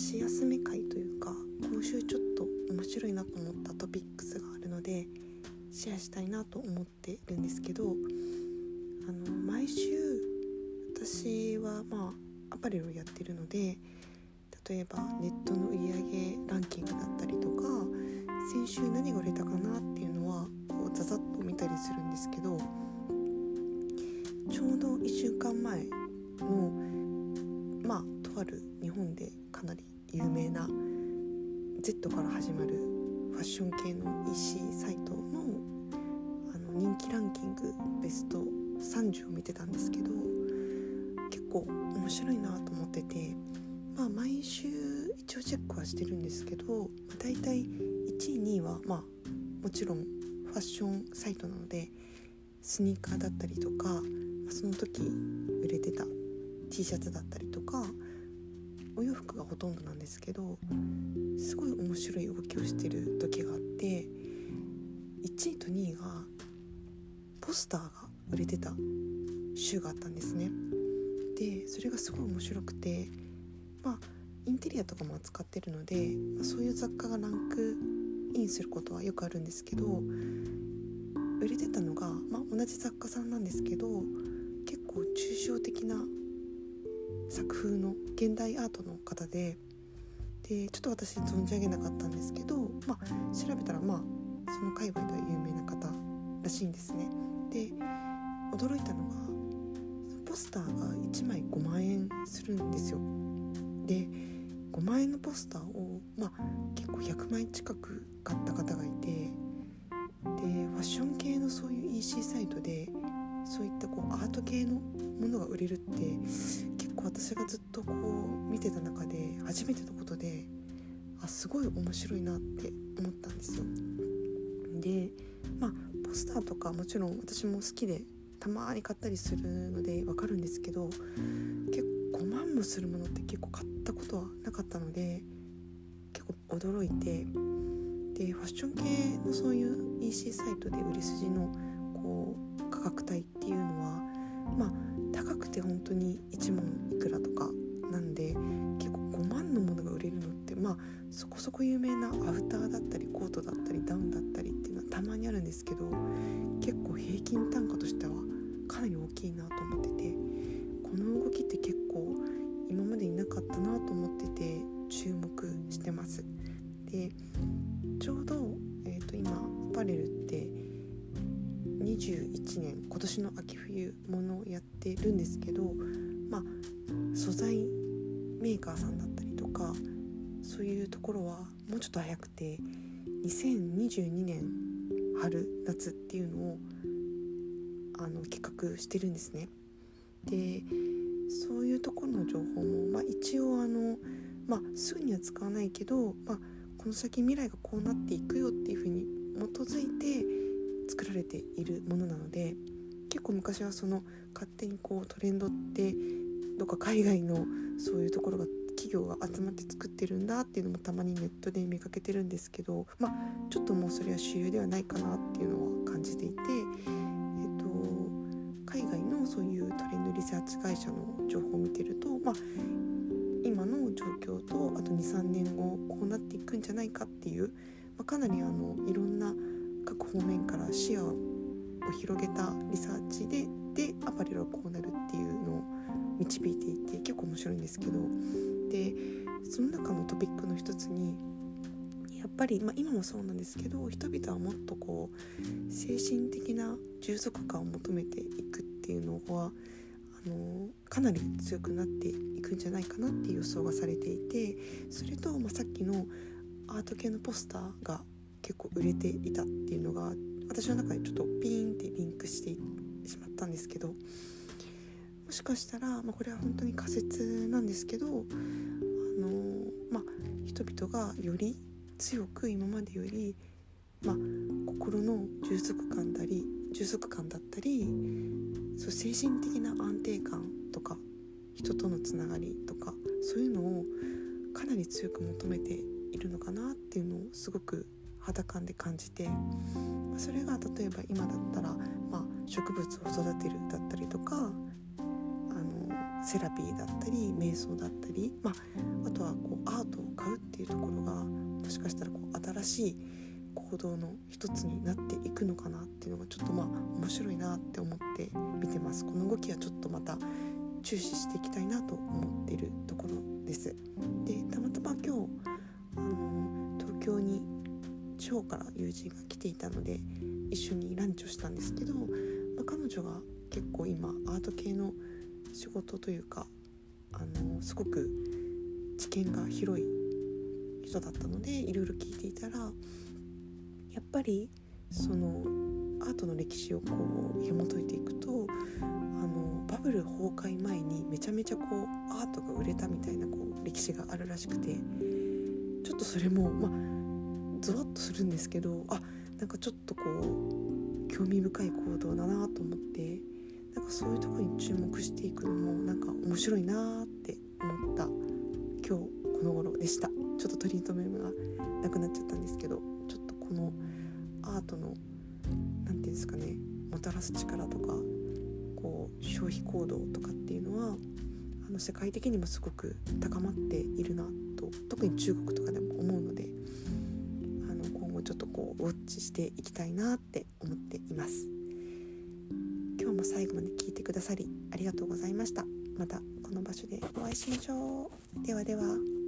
箸休め会というか今週ちょっと面白いなと思ったトピックスがあるのでシェアしたいなと思ってるんですけどあの毎週私はまあアパレルをやってるので例えばネットの売り上げランキングだったりとか先週何が売れたかなっていうのはこうザザッと見たりするんですけど Z から始まるファッション系の EC サイトのあの人気ランキングベスト30を見てたんですけど結構面白いなと思っててまあ毎週一応チェックはしてるんですけどだいたい1位2位はまあもちろんファッションサイトなのでスニーカーだったりとかその時売れてた T シャツだったりとかお洋服がほとんどなんですけど面白い動きをしてる時があって1位と2位がポスターが売れてた週があったんですね。でそれがすごい面白くてまあインテリアとかも扱ってるので、まあ、そういう雑貨がランクインすることはよくあるんですけど売れてたのが、まあ、同じ作家さんなんですけど結構抽象的な作風の現代アートの方ででちょっと私存じ上げなかったんですけど、まあ、調べたらまあその界隈では有名な方らしいんですね。で驚いたのがポスターが1枚5万円するんですよ。で5万円のポスターを、まあ、結構100枚近く買った方がいてでファッション系のそういう EC サイトでそういったこうアート系のものが売れるって結構私がずっとこう見てた中で初めてのことであすごい面白いなって思ったんですよ。でまあポスターとかもちろん私も好きでたまに買ったりするのでわかるんですけど結構5万もするものって結構買ったことはなかったので結構驚いてでファッション系のそういう EC サイトで売り筋のこう価格帯っていうのはまあ高くて本当に1万いくらとかなんで結構5万のものが売れるのってまあそこそこ有名なアウターだったりコートだったりダウンだったりっていうのはたまにあるんですけど結構平均単価としてはかなり大きいなと思っててこの動きって結構今までいなかったなと思ってて注目してます。でちょうど、えーと、今アパレルって21年今年の秋冬ものをやってるんですけどまあ素材メーカーさんだったりとかそういうところはもうちょっと早くて2022年春夏っていうのをあの企画してるんですね。でそういうところの情報も、まあ、一応あの、まあ、すぐには使わないけど、まあ、この先未来がこうなっていくよっていうふうに基づいて作られているものなので結構昔はその勝手にこうトレンドってどっか海外のそういうところが企業が集まって作ってるんだっていうのもたまにネットで見かけてるんですけどまあちょっともうそれは主流ではないかなっていうのは感じていて、えーと、海外のそういうトレンドリサーチ会社の情報を見てるとまあ今の状況とあと23年後こうなっていくんじゃないかっていう、まあ、かなりあのいろんな各方面から視野を広げたリサーチででアパレルはこうなるっていうのを導いていて結構面白いんですけどでその中のトピックの一つにやっぱり、まあ、今もそうなんですけど人々はもっとこう精神的な充足感を求めていくっていうのはあのかなり強くなっていくんじゃないかなっていう予想がされていてそれと、まあ、さっきのアート系のポスターが結構売れていたっていうのが私の中でちょっとピーンってリンクしてしまったんですけどもしかしたら、まあ、これは本当に仮説なんですけど、あのまあ、人々がより強く今までより、まあ、心の充足感だり充足感だったりそう精神的な安定感とか人とのつながりとかそういうのをかなり強く求めているのかなっていうのをすごく肌感で感じてまそれが例えば今だったら、まあ、植物を育てるだったりとかセラピーだったり瞑想だったり、まあ、あとはこうアートを買うっていうところがもしかしたらこう新しい行動の一つになっていくのかなっていうのがちょっとまあ面白いなって思って見てます。この動きはちょっとまた注視していきたいなと思っているところです。でたまたま今日あの東京に地方から友人が来ていたので一緒にランチをしたんですけど、まあ、彼女が結構今アート系の仕事というかあのすごく知見が広い人だったのでいろいろ聞いていたらやっぱりそのアートの歴史をこう紐解いていくとあのバブル崩壊前にめちゃめちゃこうアートが売れたみたいなこう歴史があるらしくてちょっとそれもまあゾワッとするんですけどあなんかちょっとこう興味深い行動だなと思ってなんかそういうとこに注目していくのもなんか面白いなって思った今日この頃でしたちょっと取り留めがなくなっちゃったんですけどちょっとこのアートの何て言うんですかねもたらす力とかこう消費行動とかっていうのはあの世界的にもすごく高まっているなと特に中国とかでも思うのであの今後ちょっとこうウォッチしていきたいなって思っています。今日も最後まで聞いてくださりありがとうございました。またこの場所でお会いしましょう。ではでは。